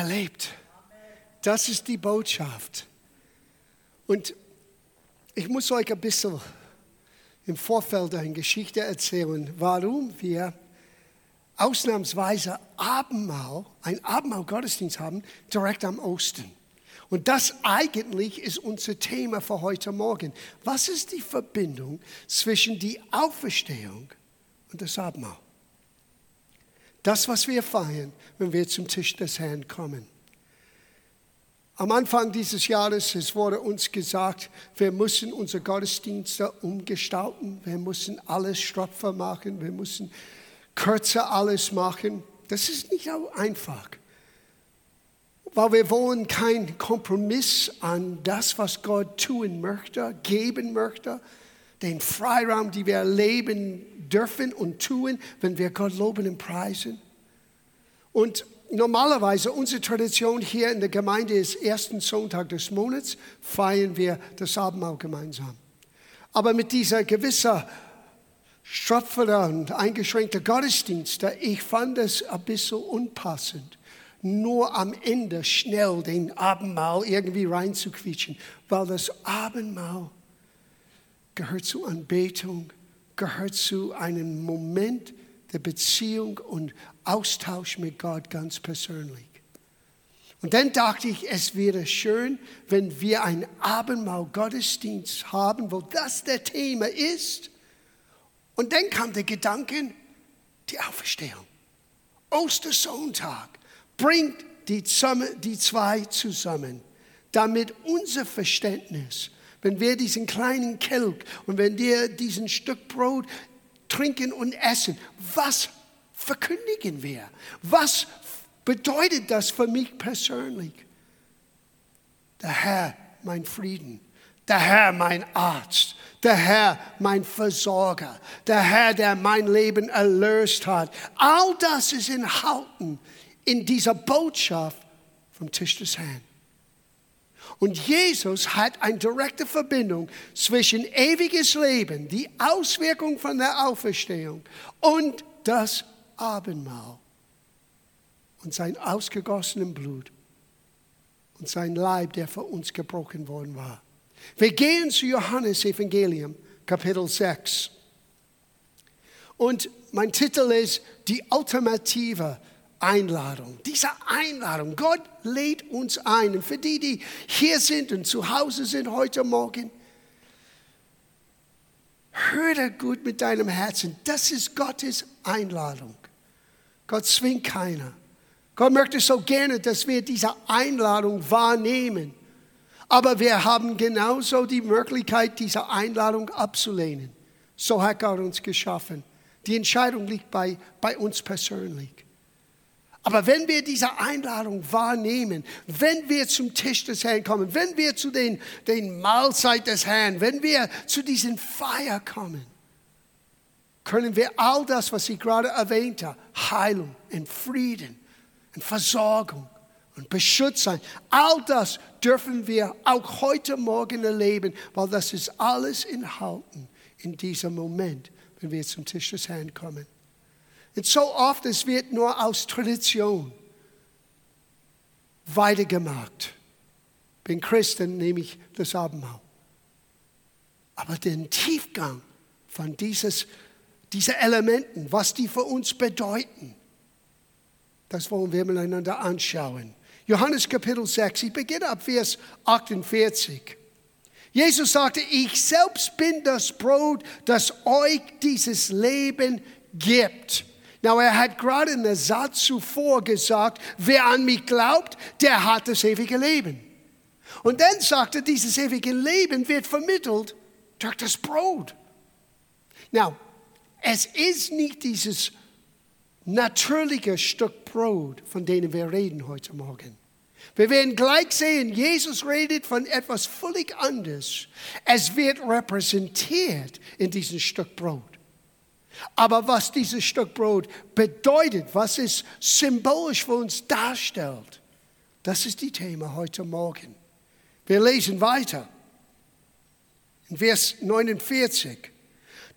Er lebt. Das ist die Botschaft. Und ich muss euch ein bisschen im Vorfeld eine Geschichte erzählen, warum wir ausnahmsweise Abendmahl, ein Abendmahl-Gottesdienst haben, direkt am Osten. Und das eigentlich ist unser Thema für heute Morgen. Was ist die Verbindung zwischen die Auferstehung und das Abendmahl? Das, was wir feiern, wenn wir zum Tisch des Herrn kommen. Am Anfang dieses Jahres es wurde uns gesagt, wir müssen unsere Gottesdienste umgestalten, wir müssen alles straffer machen, wir müssen kürzer alles machen. Das ist nicht auch einfach, weil wir wollen keinen Kompromiss an das, was Gott tun möchte, geben möchte, den Freiraum, den wir erleben dürfen und tun, wenn wir Gott loben und preisen. Und normalerweise unsere Tradition hier in der Gemeinde ist, ersten Sonntag des Monats feiern wir das Abendmahl gemeinsam. Aber mit dieser gewisser straffer und eingeschränkter Gottesdienste, ich fand es ein bisschen unpassend, nur am Ende schnell den Abendmahl irgendwie reinzuquetschen, weil das Abendmahl gehört zur Anbetung, gehört zu einem Moment der Beziehung und Austausch mit Gott ganz persönlich. Und dann dachte ich, es wäre schön, wenn wir ein Abendmahl Gottesdienst haben, wo das der Thema ist. Und dann kam der Gedanke, die Auferstehung. Ostersonntag bringt die zwei zusammen, damit unser Verständnis, wenn wir diesen kleinen Kelch und wenn wir diesen Stück Brot trinken und essen, was verkündigen wir? Was bedeutet das für mich persönlich? Der Herr, mein Frieden. Der Herr, mein Arzt. Der Herr, mein Versorger. Der Herr, der mein Leben erlöst hat. All das ist enthalten in dieser Botschaft vom Tisch des Herrn. Und Jesus hat eine direkte Verbindung zwischen ewiges Leben, die Auswirkung von der Auferstehung und das Abendmahl und sein ausgegossenes Blut und sein Leib, der für uns gebrochen worden war. Wir gehen zu Johannes Evangelium, Kapitel 6. Und mein Titel ist die ultimative Einladung. Diese Einladung. Gott lädt uns ein. Und für die, die hier sind und zu Hause sind heute Morgen, höre gut mit deinem Herzen. Das ist Gottes Einladung. Gott zwingt keiner. Gott möchte so gerne, dass wir diese Einladung wahrnehmen. Aber wir haben genauso die Möglichkeit, diese Einladung abzulehnen. So hat Gott uns geschaffen. Die Entscheidung liegt bei, bei uns persönlich. Aber wenn wir diese Einladung wahrnehmen, wenn wir zum Tisch des Herrn kommen, wenn wir zu den, den Mahlzeit des Herrn, wenn wir zu diesen Feier kommen, können wir all das, was ich gerade erwähnte, Heilung und Frieden und Versorgung und Beschutz sein, all das dürfen wir auch heute Morgen erleben, weil das ist alles enthalten in diesem Moment, wenn wir zum Tisch des Herrn kommen. Und so oft, es wird nur aus Tradition weitergemacht. Bin Christen, nehme ich das Abendmahl. Aber den Tiefgang von dieses diese Elementen, was die für uns bedeuten, das wollen wir miteinander anschauen. Johannes Kapitel 6, ich beginne ab Vers 48. Jesus sagte, ich selbst bin das Brot, das euch dieses Leben gibt. Now, er hat gerade in der Satz zuvor gesagt, wer an mich glaubt, der hat das ewige Leben. Und dann sagte er, dieses ewige Leben wird vermittelt durch das Brot. Now, es ist nicht dieses natürliche Stück Brot, von dem wir reden heute Morgen. Wir werden gleich sehen, Jesus redet von etwas völlig anderes. Es wird repräsentiert in diesem Stück Brot. Aber was dieses Stück Brot bedeutet, was es symbolisch für uns darstellt, das ist die Thema heute Morgen. Wir lesen weiter. In Vers 49.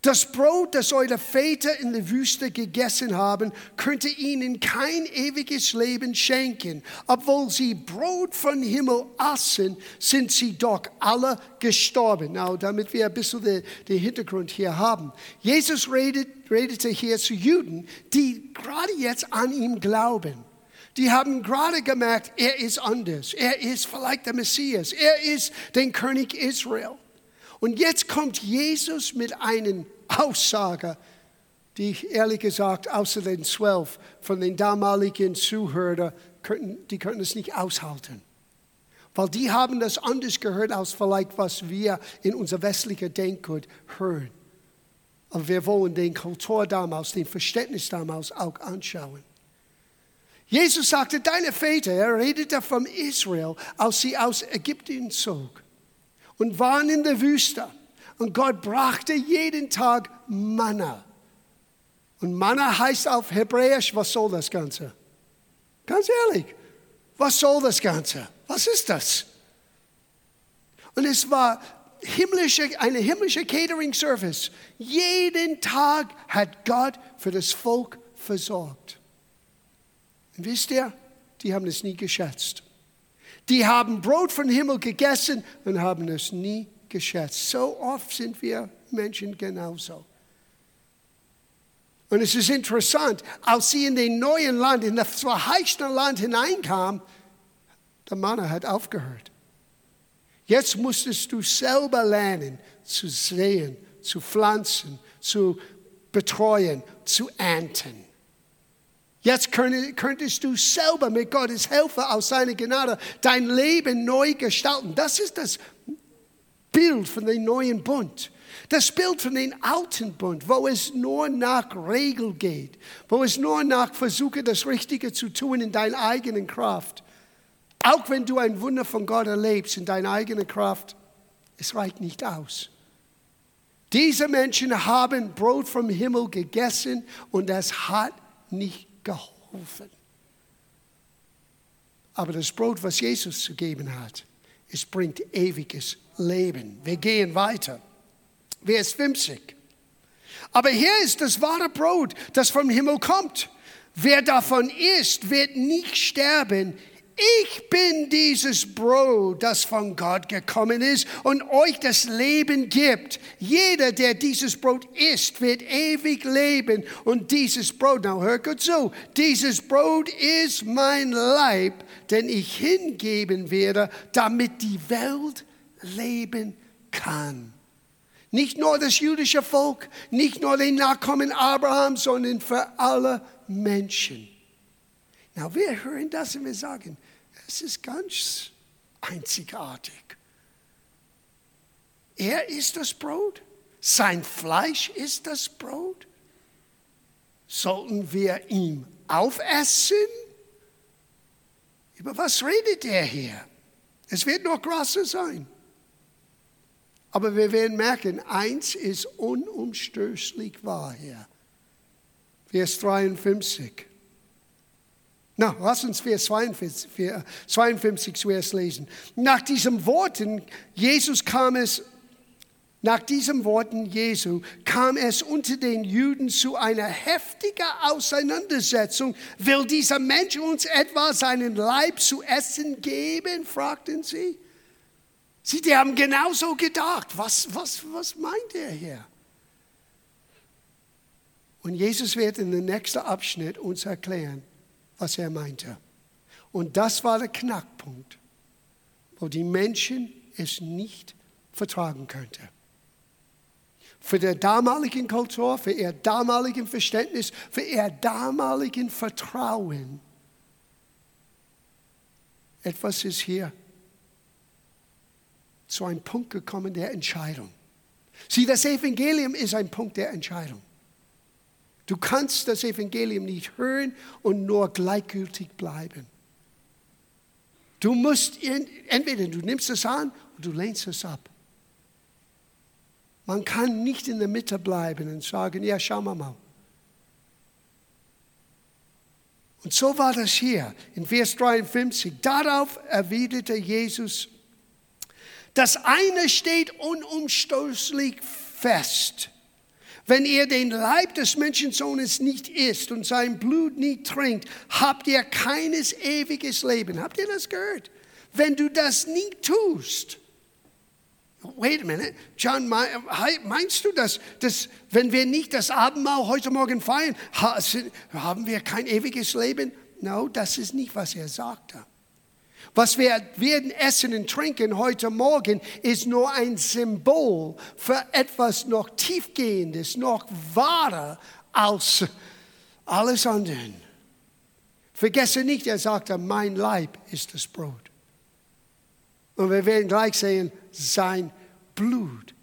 Das Brot, das eure Väter in der Wüste gegessen haben, könnte ihnen kein ewiges Leben schenken. Obwohl sie Brot von Himmel aßen, sind sie doch alle gestorben. Now, damit wir ein bisschen den, den Hintergrund hier haben. Jesus redet, redete hier zu Juden, die gerade jetzt an ihm glauben. Die haben gerade gemerkt, er ist anders. Er ist vielleicht der Messias. Er ist der König Israel. Und jetzt kommt Jesus mit einem Aussage, die ich ehrlich gesagt außer den zwölf von den damaligen Zuhörern, die könnten es nicht aushalten. Weil die haben das anders gehört als vielleicht, was wir in unserer westlichen Denkgut hören. Aber wir wollen den Kultur damals, den Verständnis damals auch anschauen. Jesus sagte, deine Väter, er redete von Israel, als sie aus Ägypten zog und waren in der Wüste. Und Gott brachte jeden Tag Manna. Und Manna heißt auf Hebräisch, was soll das Ganze? Ganz ehrlich, was soll das Ganze? Was ist das? Und es war himmlische, eine himmlische Catering-Service. Jeden Tag hat Gott für das Volk versorgt. Und wisst ihr, die haben es nie geschätzt. Die haben Brot vom Himmel gegessen und haben es nie geschätzt. So oft sind wir Menschen genauso. Und es ist interessant, als sie in den neuen Land, in das verheißene Land hineinkamen, der Mann hat aufgehört. Jetzt musstest du selber lernen zu sehen, zu pflanzen, zu betreuen, zu ernten. Jetzt könntest du selber mit Gottes Hilfe aus seiner Gnade dein Leben neu gestalten. Das ist das Bild von dem neuen Bund. Das Bild von dem alten Bund, wo es nur nach Regel geht, wo es nur nach Versuche, das Richtige zu tun in deiner eigenen Kraft. Auch wenn du ein Wunder von Gott erlebst in deiner eigenen Kraft, es reicht nicht aus. Diese Menschen haben Brot vom Himmel gegessen und es hat nicht geholfen. Aber das Brot, was Jesus zu geben hat, es bringt ewiges Leben. Wir gehen weiter. Vers 50. Aber hier ist das wahre Brot, das vom Himmel kommt. Wer davon isst, wird nicht sterben ich bin dieses Brot, das von Gott gekommen ist und euch das Leben gibt. Jeder, der dieses Brot isst, wird ewig leben. Und dieses Brot, now hör gut zu, dieses Brot ist mein Leib, den ich hingeben werde, damit die Welt leben kann. Nicht nur das jüdische Volk, nicht nur den Nachkommen Abrahams, sondern für alle Menschen. Na, wir hören das und wir sagen, es ist ganz einzigartig. Er ist das Brot, sein Fleisch ist das Brot. Sollten wir ihm aufessen? Über was redet er hier? Es wird noch größer sein. Aber wir werden merken, eins ist unumstößlich wahr hier. Vers 53. Na, lass uns Vers 52, 52 zuerst lesen. Nach diesen Worten Jesus kam es, nach diesen Worten Jesu kam es unter den Juden zu einer heftigen Auseinandersetzung. Will dieser Mensch uns etwa seinen Leib zu essen geben? fragten sie. Sie, die haben genauso gedacht. Was, was, was meint er hier? Und Jesus wird in dem nächsten Abschnitt uns erklären, was er meinte. Und das war der Knackpunkt, wo die Menschen es nicht vertragen könnten. Für der damaligen Kultur, für ihr damaligen Verständnis, für ihr damaligen Vertrauen. Etwas ist hier zu einem Punkt gekommen der Entscheidung. Sieh, das Evangelium ist ein Punkt der Entscheidung. Du kannst das Evangelium nicht hören und nur gleichgültig bleiben. Du musst entweder du nimmst es an oder du lehnst es ab. Man kann nicht in der Mitte bleiben und sagen, ja, schauen wir mal. Und so war das hier in Vers 53. Darauf erwiderte Jesus, das eine steht unumstößlich fest Wenn ihr den Leib des Menschensohnes nicht isst und sein Blut nicht trinkt, habt ihr keines ewiges Leben. Habt ihr das gehört? Wenn du das nicht tust, wait a minute, John, meinst du, dass, dass wenn wir nicht das Abendmahl heute Morgen feiern, haben wir kein ewiges Leben? No, das ist nicht, was er sagte. Was wir werden essen und trinken heute Morgen ist nur ein Symbol für etwas noch tiefgehendes, noch wahrer als alles andere. Vergesse nicht, er sagte, mein Leib ist das Brot. Und wir werden gleich sehen, sein Blut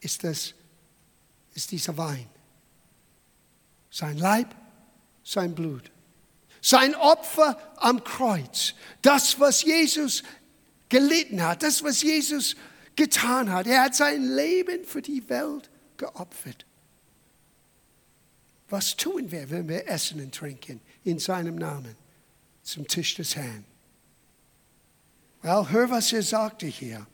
ist, das, ist dieser Wein. Sein Leib, sein Blut. Sein Opfer am Kreuz, das, was Jesus gelitten hat, das, was Jesus getan hat. Er hat sein Leben für die Welt geopfert. Was tun wir, wenn wir essen und trinken in seinem Namen zum Tisch des Herrn? Well, hör, was er sagte hier.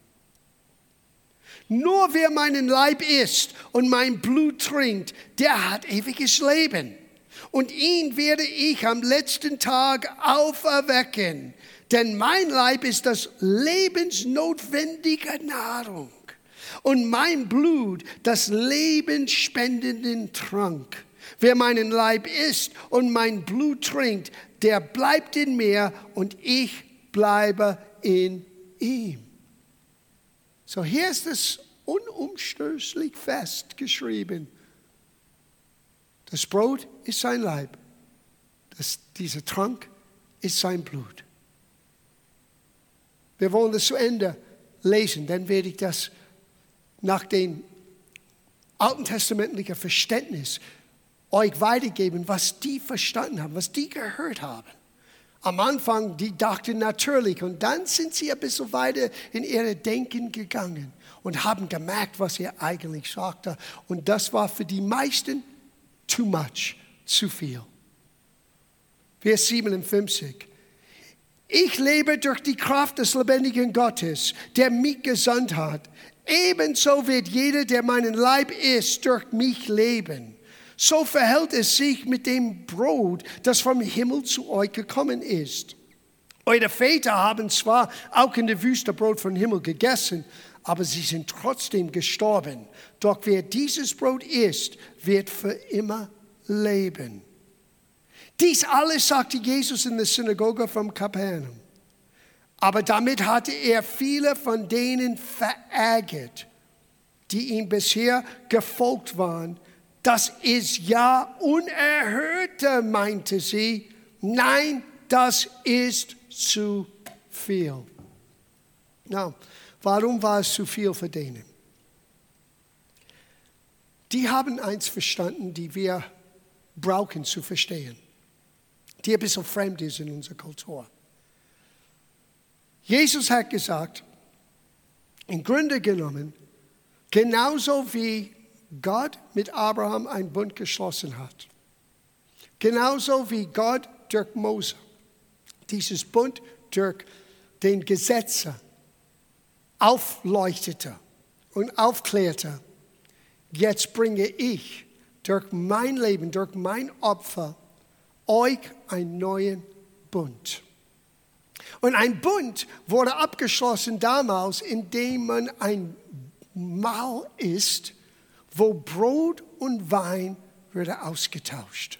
Nur wer meinen Leib isst und mein Blut trinkt, der hat ewiges Leben und ihn werde ich am letzten Tag auferwecken. Denn mein Leib ist das lebensnotwendige Nahrung und mein Blut das lebensspendenden Trank. Wer meinen Leib isst und mein Blut trinkt, der bleibt in mir und ich bleibe in ihm. So hier ist es unumstößlich festgeschrieben. Das Brot ist sein Leib. Das, dieser Trank ist sein Blut. Wir wollen das zu Ende lesen, dann werde ich das nach dem alten testamentlichen Verständnis euch weitergeben, was die verstanden haben, was die gehört haben. Am Anfang, die dachten natürlich und dann sind sie ein bisschen weiter in ihre Denken gegangen und haben gemerkt, was er eigentlich sagte. Und das war für die meisten too much, zu viel. Vers 57. Ich lebe durch die Kraft des lebendigen Gottes, der mich gesandt hat. Ebenso wird jeder, der meinen Leib isst, durch mich leben. So verhält es sich mit dem Brot, das vom Himmel zu euch gekommen ist. Eure Väter haben zwar auch in der Wüste Brot vom Himmel gegessen, aber sie sind trotzdem gestorben. Doch wer dieses Brot isst, wird für immer leben. Dies alles sagte Jesus in der Synagoge von Kapernaum. Aber damit hatte er viele von denen verärgert, die ihm bisher gefolgt waren. Das ist ja unerhörte, meinte sie. Nein, das ist zu viel. Na, warum war es zu viel für denen? Die haben eins verstanden, die wir brauchen zu verstehen, die ein bisschen fremd ist in unserer Kultur. Jesus hat gesagt, im Grunde genommen, genauso wie Gott mit Abraham einen Bund geschlossen hat, genauso wie Gott durch Mose dieses Bund durch den Gesetze aufleuchtete und aufklärte, jetzt bringe ich durch mein Leben, durch mein Opfer euch einen neuen Bund. Und ein Bund wurde abgeschlossen damals, indem man ein Mahl isst, wo Brot und Wein wurde ausgetauscht.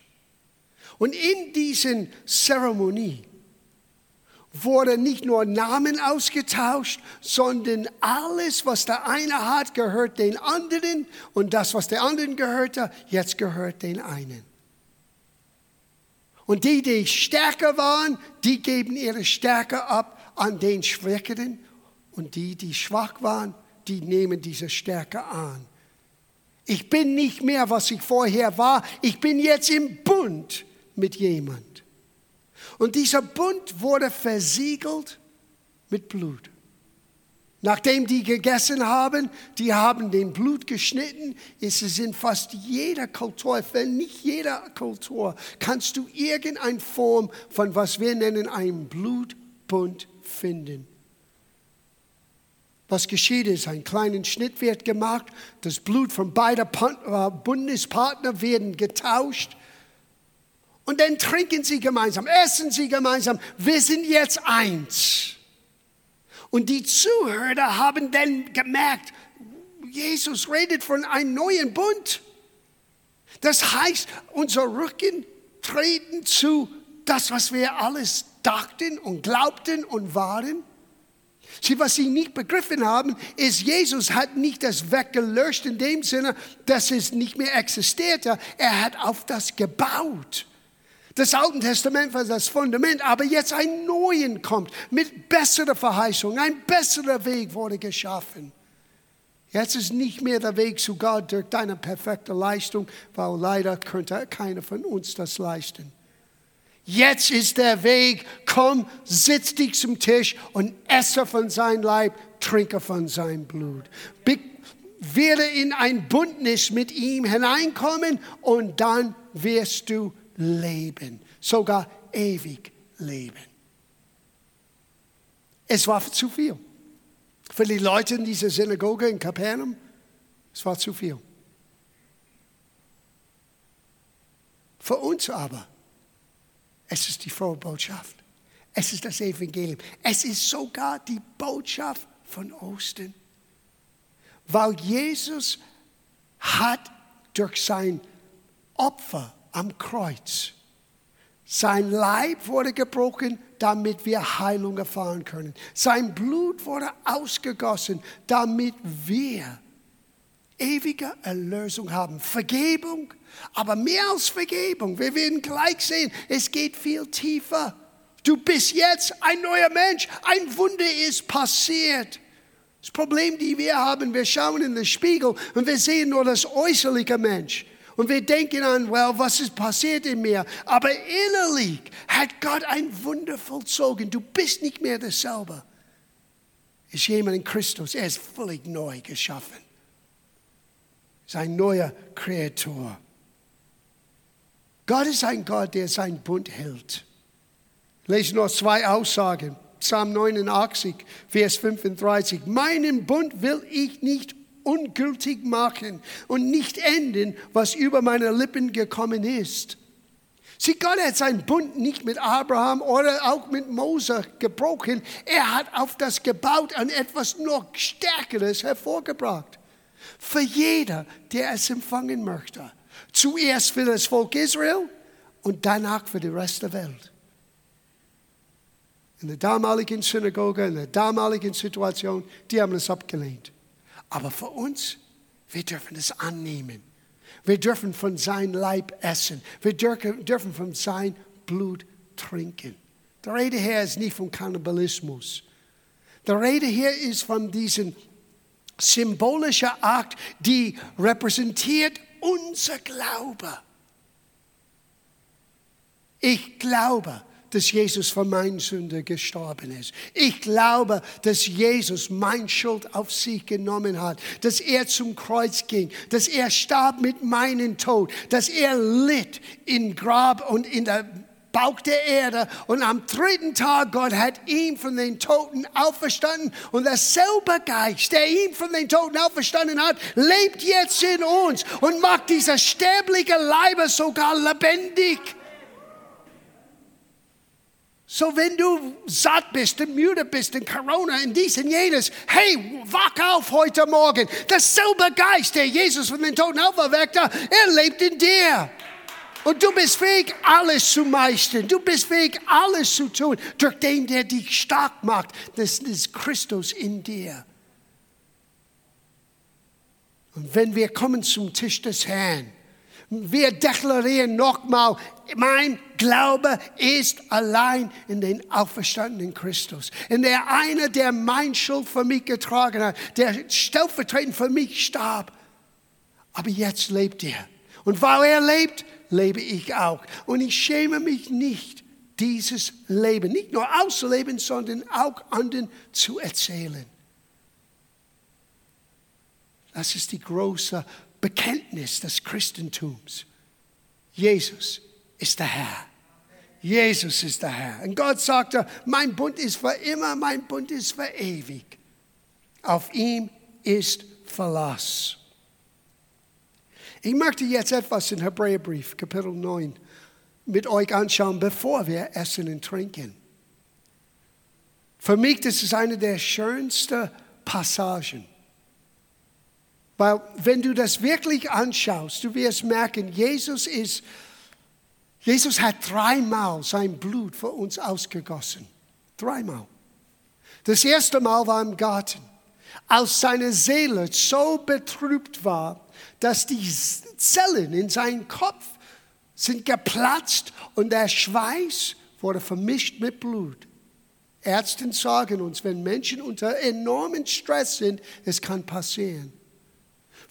Und in diesen Zeremonie wurde nicht nur Namen ausgetauscht, sondern alles, was der eine hat, gehört den anderen und das, was der anderen gehörte, jetzt gehört den einen. Und die, die stärker waren, die geben ihre Stärke ab an den Schwächeren und die, die schwach waren, die nehmen diese Stärke an. Ich bin nicht mehr, was ich vorher war. Ich bin jetzt im Bund mit jemand. Und dieser Bund wurde versiegelt mit Blut. Nachdem die gegessen haben, die haben den Blut geschnitten, ist es in fast jeder Kultur, wenn nicht jeder Kultur, kannst du irgendeine Form von was wir nennen einem Blutbund finden. Was geschieht ist, ein kleiner Schnitt wird gemacht, das Blut von beiden äh, Bundespartnern werden getauscht und dann trinken sie gemeinsam, essen sie gemeinsam. Wir sind jetzt eins. Und die Zuhörer haben dann gemerkt, Jesus redet von einem neuen Bund. Das heißt, unser Rücken treten zu das, was wir alles dachten und glaubten und waren. Sie, was sie nicht begriffen haben, ist, Jesus hat nicht das weggelöscht in dem Sinne, dass es nicht mehr existierte. Er hat auf das gebaut. Das Alte Testament war das Fundament, aber jetzt ein neuen kommt mit besserer Verheißung. Ein besserer Weg wurde geschaffen. Jetzt ist nicht mehr der Weg zu Gott durch deine perfekte Leistung, weil leider könnte keiner von uns das leisten. Jetzt ist der Weg, komm, sitz dich zum Tisch und esse von seinem Leib, trinke von seinem Blut. Be werde in ein Bündnis mit ihm hineinkommen und dann wirst du leben, sogar ewig leben. Es war zu viel. Für die Leute in dieser Synagoge in Kapernaum, es war zu viel. Für uns aber, es ist die frohe Botschaft. Es ist das Evangelium. Es ist sogar die Botschaft von Ostern. Weil Jesus hat durch sein Opfer am Kreuz. Sein Leib wurde gebrochen, damit wir Heilung erfahren können. Sein Blut wurde ausgegossen, damit wir ewige Erlösung haben. Vergebung, aber mehr als Vergebung. Wir werden gleich sehen, es geht viel tiefer. Du bist jetzt ein neuer Mensch. Ein Wunder ist passiert. Das Problem, die wir haben, wir schauen in den Spiegel und wir sehen nur das äußerliche Mensch. Und wir denken an, well, was ist passiert in mir? Aber innerlich hat Gott ein Wunder vollzogen. Du bist nicht mehr dasselbe. Ist jemand in Christus, er ist völlig neu geschaffen. Ist ein neuer Kreator. Gott ist ein Gott, der sein Bund hält. Lese noch zwei Aussagen. Psalm 89, Vers 35. Meinen Bund will ich nicht ungültig machen und nicht enden, was über meine Lippen gekommen ist. Sieh, Gott hat seinen Bund nicht mit Abraham oder auch mit Mose gebrochen. Er hat auf das gebaut und etwas noch Stärkeres hervorgebracht. Für jeder, der es empfangen möchte. Zuerst für das Volk Israel und danach für den Rest der Welt. In der damaligen Synagoge, in der damaligen Situation, die haben es abgelehnt. Aber für uns, wir dürfen es annehmen. Wir dürfen von seinem Leib essen. Wir dürfen von seinem Blut trinken. Der Rede hier ist nicht von Kannibalismus. Der Rede hier ist von diesem symbolischen Akt, die repräsentiert unser Glaube. Ich glaube, dass Jesus für meine Sünde gestorben ist. Ich glaube, dass Jesus mein Schuld auf sich genommen hat, dass er zum Kreuz ging, dass er starb mit meinem Tod, dass er litt im Grab und in der Bauch der Erde und am dritten Tag Gott hat ihn von den Toten auferstanden und derselbe Geist, der ihn von den Toten auferstanden hat, lebt jetzt in uns und macht dieser sterbliche Leibe sogar lebendig. So, wenn du satt bist und müde bist in Corona, in dies und jenes, hey, wach auf heute Morgen. Dasselbe Geist, der Jesus von den Toten auferweckte, er lebt in dir. Und du bist fähig, alles zu meistern. Du bist fähig, alles zu tun, durch den, der dich stark macht. Das ist Christus in dir. Und wenn wir kommen zum Tisch des Herrn, wir deklarieren nochmal, mein Glaube ist allein in den auferstandenen Christus. In der eine, der mein Schuld für mich getragen hat, der stellvertretend für mich starb. Aber jetzt lebt er. Und weil er lebt, lebe ich auch. Und ich schäme mich nicht, dieses Leben nicht nur auszuleben, sondern auch anderen zu erzählen. Das ist die große Bekenntnis des Christentums. Jesus ist der Herr. Jesus ist der Herr. Und Gott sagte, mein Bund ist für immer, mein Bund ist für ewig. Auf ihm ist Verlass. Ich möchte jetzt etwas in Hebräerbrief, Kapitel 9, mit euch anschauen, bevor wir essen und trinken. Für mich das ist eine der schönsten Passagen. Weil wenn du das wirklich anschaust, du wirst merken, Jesus ist, Jesus hat dreimal sein Blut für uns ausgegossen. Dreimal. Das erste Mal war im Garten, als seine Seele so betrübt war, dass die Zellen in seinem Kopf sind geplatzt und der Schweiß wurde vermischt mit Blut. Ärzte sagen uns, wenn Menschen unter enormen Stress sind, es kann passieren.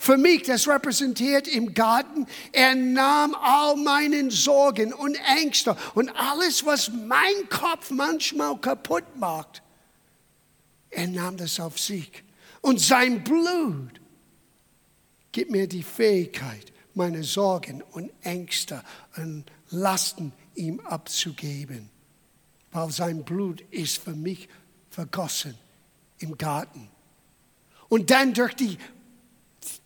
Für mich, das repräsentiert im Garten, er nahm all meinen Sorgen und Ängste und alles, was mein Kopf manchmal kaputt macht. Er nahm das auf sich. Und sein Blut gibt mir die Fähigkeit, meine Sorgen und Ängste und Lasten ihm abzugeben. Weil sein Blut ist für mich vergossen im Garten. Und dann durch die,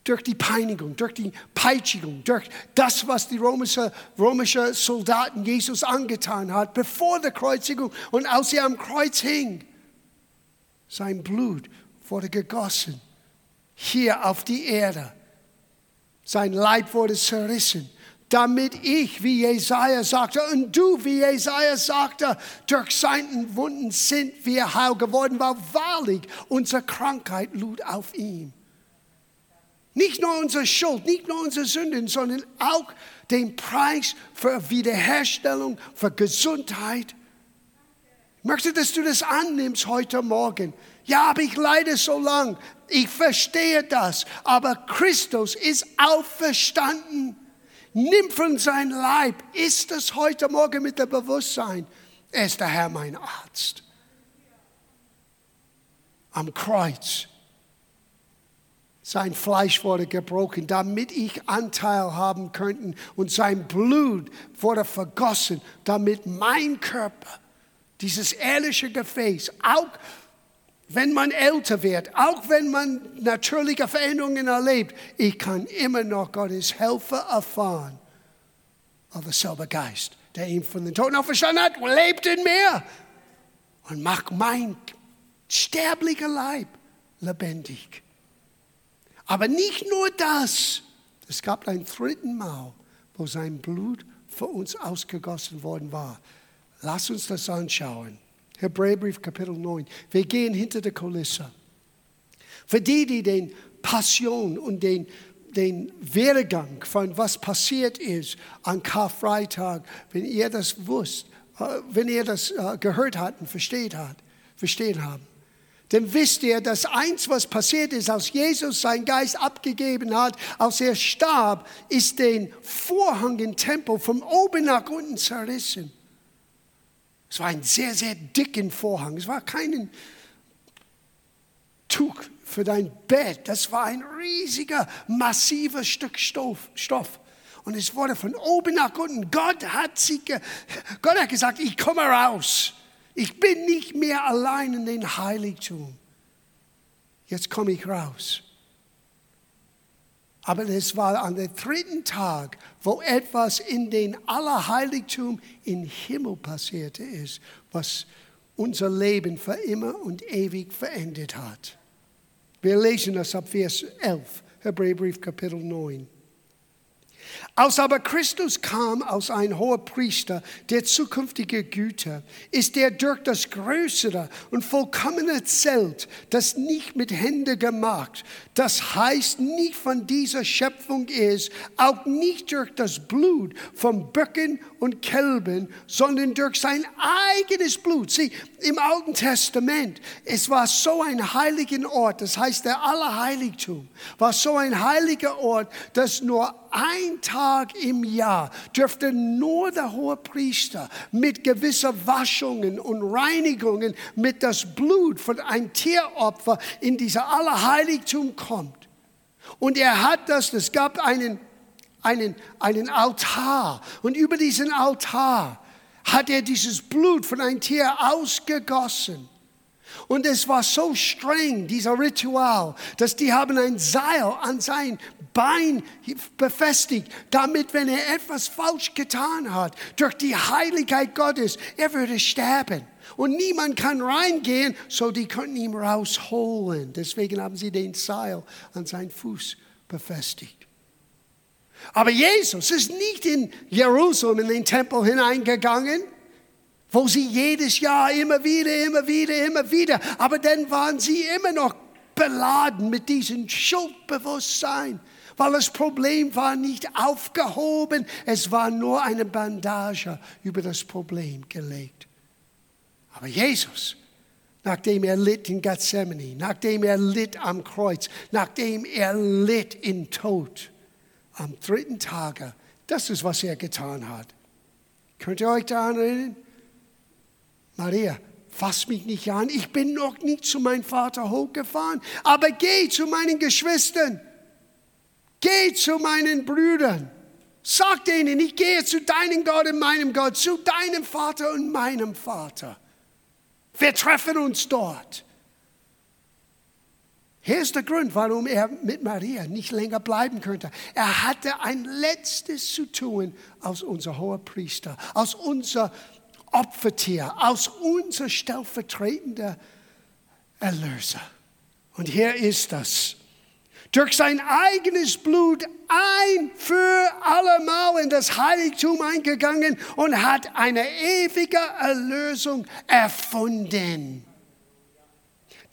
durch die Peinigung, durch die Peitschigung, durch das, was die römische, römische Soldaten Jesus angetan hat, bevor der Kreuzigung und als er am Kreuz hing, sein Blut wurde gegossen hier auf die Erde sein Leib wurde zerrissen, damit ich, wie Jesaja sagte, und du, wie Jesaja sagte, durch seinen Wunden sind wir heil geworden, weil wahrlich unsere Krankheit lud auf ihm. Nicht nur unsere Schuld, nicht nur unsere Sünden, sondern auch den Preis für Wiederherstellung, für Gesundheit. Ich möchte, dass du das annimmst heute Morgen. Ja, aber ich leide so lang. Ich verstehe das. Aber Christus ist auferstanden. Nimm von seinem Leib. Ist es heute Morgen mit dem Bewusstsein? Er ist der Herr, mein Arzt. Am Kreuz. Sein Fleisch wurde gebrochen, damit ich Anteil haben könnte. Und sein Blut wurde vergossen, damit mein Körper, dieses ehrliche Gefäß, auch wenn man älter wird, auch wenn man natürliche Veränderungen erlebt, ich kann immer noch Gottes Helfer erfahren. Aber derselbe Geist, der ihn von den Toten auferstanden hat, lebt in mir und macht mein sterblicher Leib lebendig. Aber nicht nur das. Es gab ein dritten Mal, wo sein Blut für uns ausgegossen worden war. Lass uns das anschauen. Hebräerbrief Kapitel 9. Wir gehen hinter der Kulisse. Für die, die den Passion und den, den Werdegang von was passiert ist an Karfreitag, wenn ihr das wusst, äh, wenn ihr das äh, gehört habt und versteht habt, verstehen haben, dann wisst ihr, dass eins, was passiert ist, als Jesus seinen Geist abgegeben hat, als er starb, ist den Vorhang im Tempel von oben nach unten zerrissen. Es war ein sehr, sehr dicken Vorhang. Es war kein Tuch für dein Bett. Das war ein riesiger, massiver Stück Stoff. Stoff. Und es wurde von oben nach unten. Gott hat, sie Gott hat gesagt, ich komme raus. Ich bin nicht mehr allein in den Heiligtum. Jetzt komme ich raus. Aber es war an dem dritten Tag, wo etwas in den Allerheiligtum im Himmel passierte ist, was unser Leben für immer und ewig verändert hat. Wir lesen das ab Vers 11, Hebräerbrief Kapitel 9. Als aber Christus kam als ein hoher Priester der zukünftigen Güter, ist er durch das größere und vollkommene Zelt, das nicht mit Händen gemacht, das heißt nicht von dieser Schöpfung ist, auch nicht durch das Blut von Böcken und Kälben, sondern durch sein eigenes Blut. Sieh, im Alten Testament, es war so ein heiliger Ort, das heißt der Allerheiligtum, war so ein heiliger Ort, dass nur ein Tag im Jahr dürfte nur der hohe Priester mit gewisser Waschungen und Reinigungen mit das Blut von einem Tieropfer in dieser Allerheiligtum kommt. Und er hat das, es gab einen, einen, einen Altar und über diesen Altar hat er dieses Blut von einem Tier ausgegossen. Und es war so streng, dieser Ritual, dass die haben ein Seil an sein Bein befestigt, damit, wenn er etwas falsch getan hat, durch die Heiligkeit Gottes, er würde sterben. Und niemand kann reingehen, so die konnten ihn rausholen. Deswegen haben sie den Seil an seinen Fuß befestigt. Aber Jesus ist nicht in Jerusalem in den Tempel hineingegangen, wo sie jedes Jahr immer wieder, immer wieder, immer wieder, aber dann waren sie immer noch beladen mit diesem Schuldbewusstsein, weil das Problem war nicht aufgehoben, es war nur eine Bandage über das Problem gelegt. Aber Jesus, nachdem er litt in Gethsemane, nachdem er litt am Kreuz, nachdem er litt in Tod, am dritten Tage, das ist, was er getan hat. Könnt ihr euch daran erinnern? Maria, fass mich nicht an, ich bin noch nicht zu meinem Vater hochgefahren, aber geh zu meinen Geschwistern, geh zu meinen Brüdern, sag denen, ich gehe zu deinem Gott und meinem Gott, zu deinem Vater und meinem Vater. Wir treffen uns dort. Hier ist der Grund, warum er mit Maria nicht länger bleiben könnte. Er hatte ein letztes zu tun als unser hoher Priester, als unser Opfertier, als unser stellvertretender Erlöser. Und hier ist das. Durch sein eigenes Blut ein für allemal in das Heiligtum eingegangen und hat eine ewige Erlösung erfunden.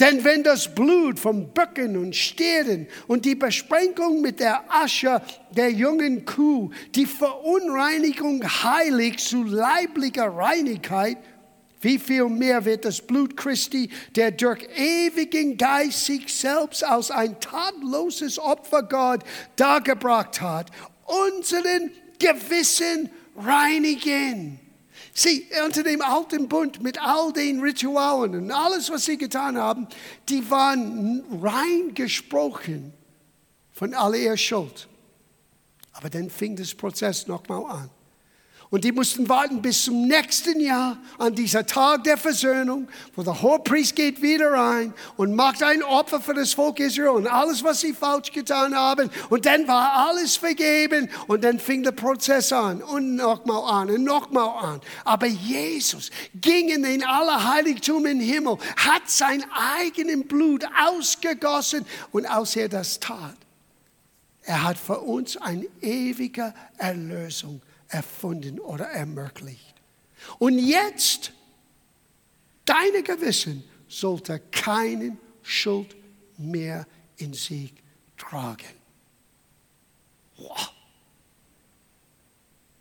Denn wenn das Blut von Böcken und Stieren und die Besprengung mit der Asche der jungen Kuh die Verunreinigung heiligt zu leiblicher Reinigkeit, wie viel mehr wird das Blut Christi, der durch ewigen Geist sich selbst als ein tatloses Opfer Gott dargebracht hat, unseren Gewissen reinigen. Sie, unter dem alten Bund mit all den Ritualen und alles, was sie getan haben, die waren rein gesprochen von aller ihrer Schuld. Aber dann fing das Prozess nochmal an. Und die mussten warten bis zum nächsten Jahr an dieser Tag der Versöhnung, wo der Hohepriest geht wieder rein und macht ein Opfer für das Volk Israel und alles, was sie falsch getan haben. Und dann war alles vergeben und dann fing der Prozess an und nochmal an und nochmal an. Aber Jesus ging in den Allerheiligtum im Himmel, hat sein eigenes Blut ausgegossen und als er das tat, er hat für uns eine ewige Erlösung erfunden oder ermöglicht. Und jetzt, deine Gewissen sollte keinen Schuld mehr in sich tragen. Wow.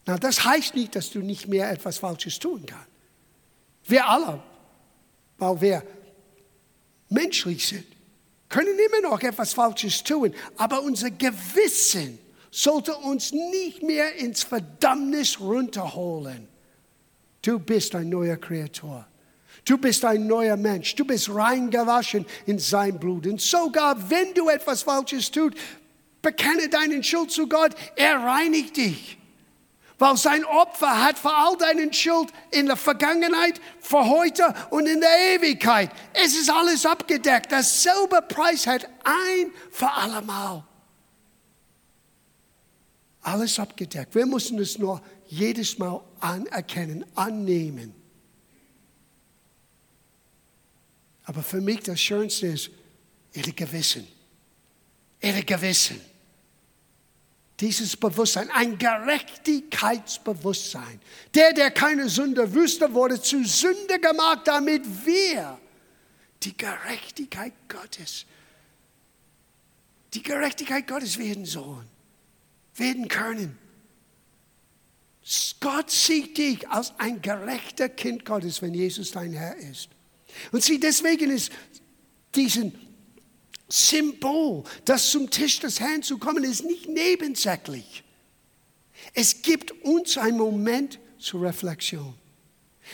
Na, das heißt nicht, dass du nicht mehr etwas Falsches tun kannst. Wir alle, weil wir menschlich sind, können immer noch etwas Falsches tun, aber unser Gewissen sollte uns nicht mehr ins Verdammnis runterholen. Du bist ein neuer Kreator. Du bist ein neuer Mensch. Du bist reingewaschen in sein Blut. Und sogar wenn du etwas Falsches tust, bekenne deinen Schuld zu Gott. Er reinigt dich. Weil sein Opfer hat für all deinen Schuld in der Vergangenheit, für heute und in der Ewigkeit. Es ist alles abgedeckt. Dasselbe Preis hat ein für allemal alles abgedeckt. Wir müssen es nur jedes Mal anerkennen, annehmen. Aber für mich das Schönste ist ihre Gewissen. Ihre Gewissen. Dieses Bewusstsein, ein Gerechtigkeitsbewusstsein. Der, der keine Sünde wüsste, wurde zu Sünde gemacht, damit wir die Gerechtigkeit Gottes, die Gerechtigkeit Gottes werden sollen werden können. Gott sieht dich als ein gerechter Kind Gottes, wenn Jesus dein Herr ist. Und sieh, deswegen ist diesen Symbol, das zum Tisch des Herrn zu kommen, ist nicht nebensächlich. Es gibt uns einen Moment zur Reflexion.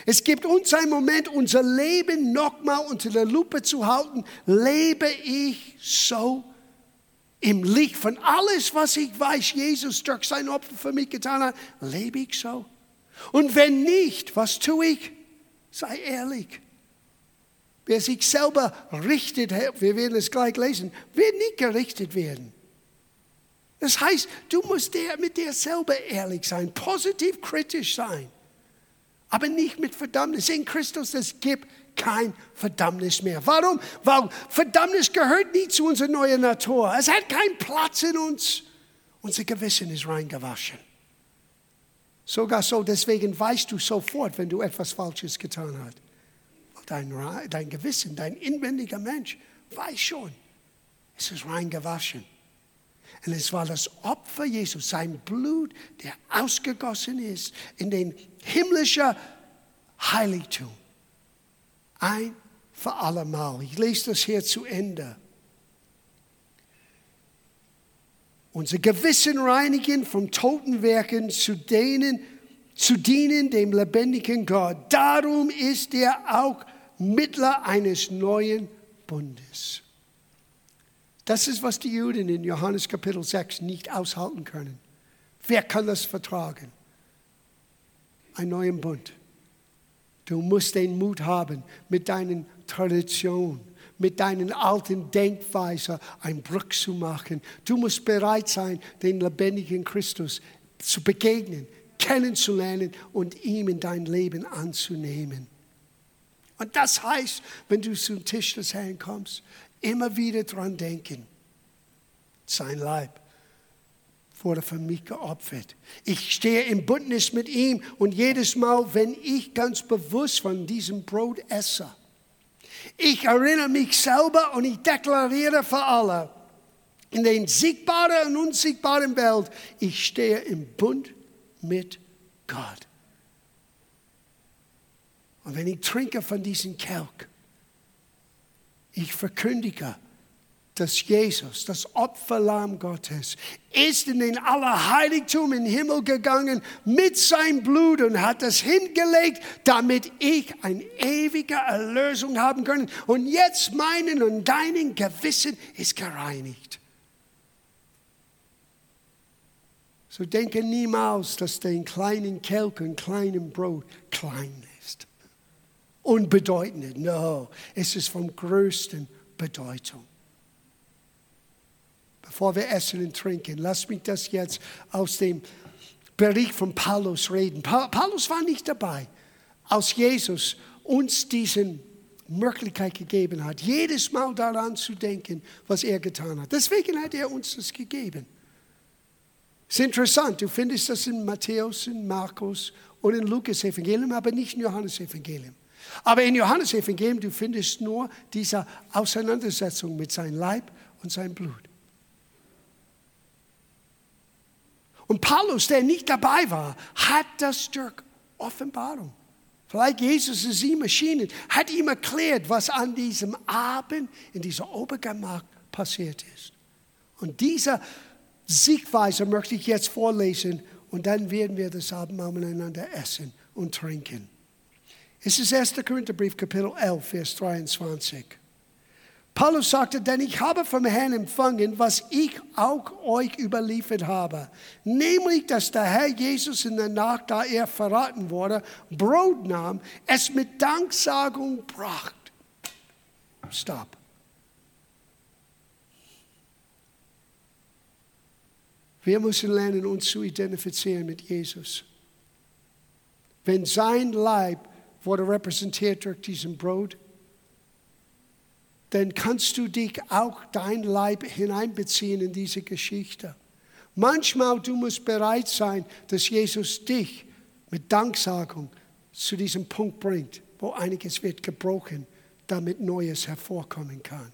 Es gibt uns einen Moment, unser Leben nochmal unter der Lupe zu halten. Lebe ich so, im Licht von alles, was ich weiß, Jesus durch sein Opfer für mich getan hat, lebe ich so. Und wenn nicht, was tue ich? Sei ehrlich. Wer sich selber richtet, wir werden es gleich lesen, wird nicht gerichtet werden. Das heißt, du musst mit dir selber ehrlich sein, positiv kritisch sein, aber nicht mit Verdammnis. In Christus, es gibt kein Verdammnis mehr. Warum? Weil Verdammnis gehört nie zu unserer neuen Natur. Es hat keinen Platz in uns. Unser Gewissen ist reingewaschen. Sogar so, deswegen weißt du sofort, wenn du etwas Falsches getan hast. Dein, dein Gewissen, dein inwendiger Mensch weiß schon, es ist reingewaschen. Und es war das Opfer Jesus, sein Blut, der ausgegossen ist in den himmlischen Heiligtum. Ein für allemal. Ich lese das hier zu Ende. Unser Gewissen reinigen vom toten Werken zu denen, zu dienen dem lebendigen Gott. Darum ist er auch Mittler eines neuen Bundes. Das ist, was die Juden in Johannes Kapitel 6 nicht aushalten können. Wer kann das vertragen? Ein neuen Bund. Du musst den Mut haben, mit deinen Traditionen, mit deinen alten Denkweisen einen Bruch zu machen. Du musst bereit sein, den lebendigen Christus zu begegnen, kennenzulernen und ihm in dein Leben anzunehmen. Und das heißt, wenn du zum Tisch des Herrn kommst, immer wieder dran denken. Sein Leib wurde für mich geopfert. Ich stehe im Bündnis mit ihm und jedes Mal, wenn ich ganz bewusst von diesem Brot esse, ich erinnere mich selber und ich deklariere für alle, in den siegbaren und unsiegbaren Welt, ich stehe im Bund mit Gott. Und wenn ich trinke von diesem Kelch, ich verkündige, dass Jesus, das Opferlamm Gottes, ist in den Allerheiligtum im Himmel gegangen mit seinem Blut und hat es hingelegt, damit ich eine ewige Erlösung haben kann. Und jetzt meinen und deinen Gewissen ist gereinigt. So denke niemals, dass den kleinen Kelch und kleinen Brot klein ist. Unbedeutend. No, es ist vom größten Bedeutung. Bevor wir essen und trinken, lass mich das jetzt aus dem Bericht von Paulus reden. Paulus war nicht dabei, als Jesus uns diese Möglichkeit gegeben hat, jedes Mal daran zu denken, was er getan hat. Deswegen hat er uns das gegeben. Es ist interessant, du findest das in Matthäus, in Markus und in Lukas Evangelium, aber nicht in Johannes Evangelium. Aber in Johannes Evangelium, du findest nur diese Auseinandersetzung mit seinem Leib und seinem Blut. Und Paulus, der nicht dabei war, hat das durch Offenbarung. Vielleicht Jesus ist ihm erschienen, hat ihm erklärt, was an diesem Abend in dieser Obergemach passiert ist. Und diese Siegweise möchte ich jetzt vorlesen und dann werden wir das Abendmahl miteinander essen und trinken. Es ist 1. Korintherbrief, Kapitel 11, Vers 23. Paulus sagte, denn ich habe vom Herrn empfangen, was ich auch euch überliefert habe. Nämlich, dass der Herr Jesus in der Nacht, da er verraten wurde, Brot nahm, es mit Danksagung bracht. Stop. Wir müssen lernen, uns zu identifizieren mit Jesus. Wenn sein Leib wurde repräsentiert durch diesen Brot, dann kannst du dich auch dein Leib hineinbeziehen in diese Geschichte. Manchmal du musst bereit sein, dass Jesus dich mit Danksagung zu diesem Punkt bringt, wo einiges wird gebrochen, damit Neues hervorkommen kann.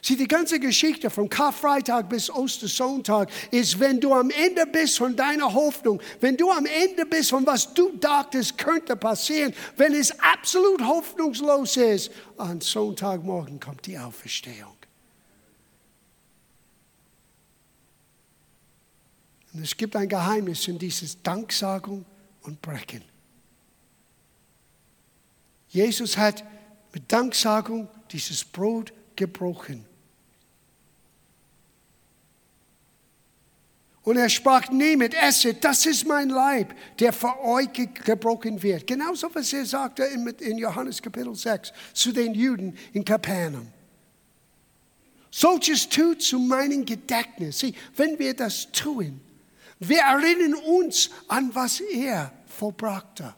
Sieh, die ganze Geschichte von Karfreitag bis Ostersonntag ist, wenn du am Ende bist von deiner Hoffnung, wenn du am Ende bist von was du dachtest könnte passieren, wenn es absolut hoffnungslos ist, an Sonntagmorgen kommt die Auferstehung. Und es gibt ein Geheimnis in dieses Danksagung und Brechen. Jesus hat mit Danksagung dieses Brot gebrochen. Und er sprach, nehmet, esset, das ist mein Leib, der für euch gebrochen wird. Genauso, was er sagte in Johannes Kapitel 6 zu den Juden in Kapernaum. Solches tut zu meinem Gedächtnis. Sieh, wenn wir das tun, wir erinnern uns an, was er vollbrachte.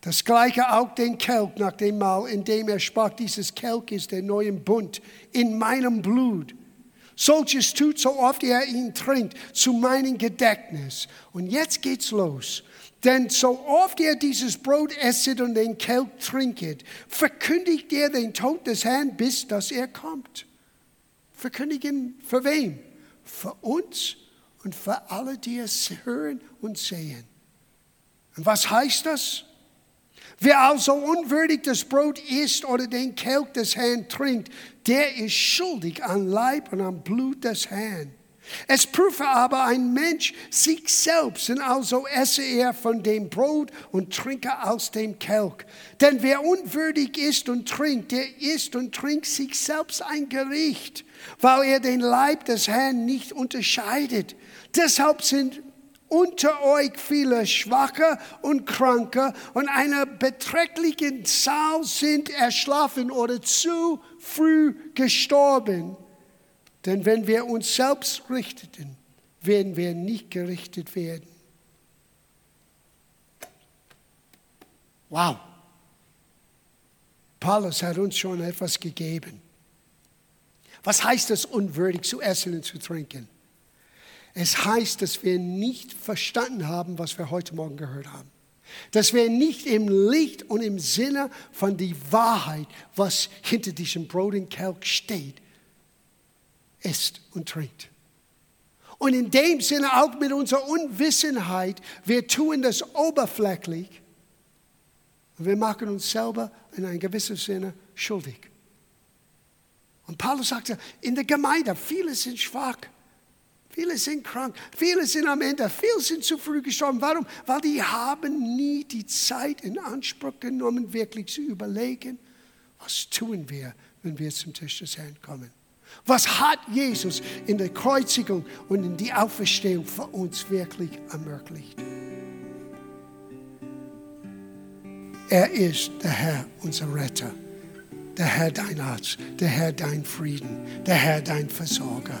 Das gleiche auch den Kelch nach dem Mal, in dem er sprach, dieses Kelch ist der neue Bund in meinem Blut. Solches tut, so oft er ihn trinkt, zu meinem Gedächtnis. Und jetzt geht's los. Denn so oft er dieses Brot esset und den Kelch trinket, verkündigt er den Tod des Herrn, bis dass er kommt. Verkündigen für wen? Für uns und für alle, die es hören und sehen. Und was heißt das? Wer also unwürdig das Brot isst oder den Kelch des Herrn trinkt, der ist schuldig an Leib und am Blut des Herrn. Es prüfe aber ein Mensch sich selbst, und also esse er von dem Brot und trinke aus dem Kelch. Denn wer unwürdig isst und trinkt, der isst und trinkt sich selbst ein Gericht, weil er den Leib des Herrn nicht unterscheidet. Deshalb sind unter euch viele Schwache und Kranke und einer beträchtlichen Zahl sind erschlafen oder zu früh gestorben. Denn wenn wir uns selbst richteten, werden wir nicht gerichtet werden. Wow. Paulus hat uns schon etwas gegeben. Was heißt es, unwürdig zu essen und zu trinken? Es heißt, dass wir nicht verstanden haben, was wir heute Morgen gehört haben. Dass wir nicht im Licht und im Sinne von der Wahrheit, was hinter diesem Brot und Kelch steht, isst und trinkt. Und in dem Sinne auch mit unserer Unwissenheit, wir tun das oberflächlich und wir machen uns selber in einem gewissen Sinne schuldig. Und Paulus sagte, in der Gemeinde, viele sind schwach. Viele sind krank, viele sind am Ende, viele sind zu früh gestorben. Warum? Weil die haben nie die Zeit in Anspruch genommen, wirklich zu überlegen, was tun wir, wenn wir zum Tisch des Herrn kommen. Was hat Jesus in der Kreuzigung und in die Auferstehung für uns wirklich ermöglicht? Er ist der Herr, unser Retter, der Herr dein Arzt, der Herr dein Frieden, der Herr dein Versorger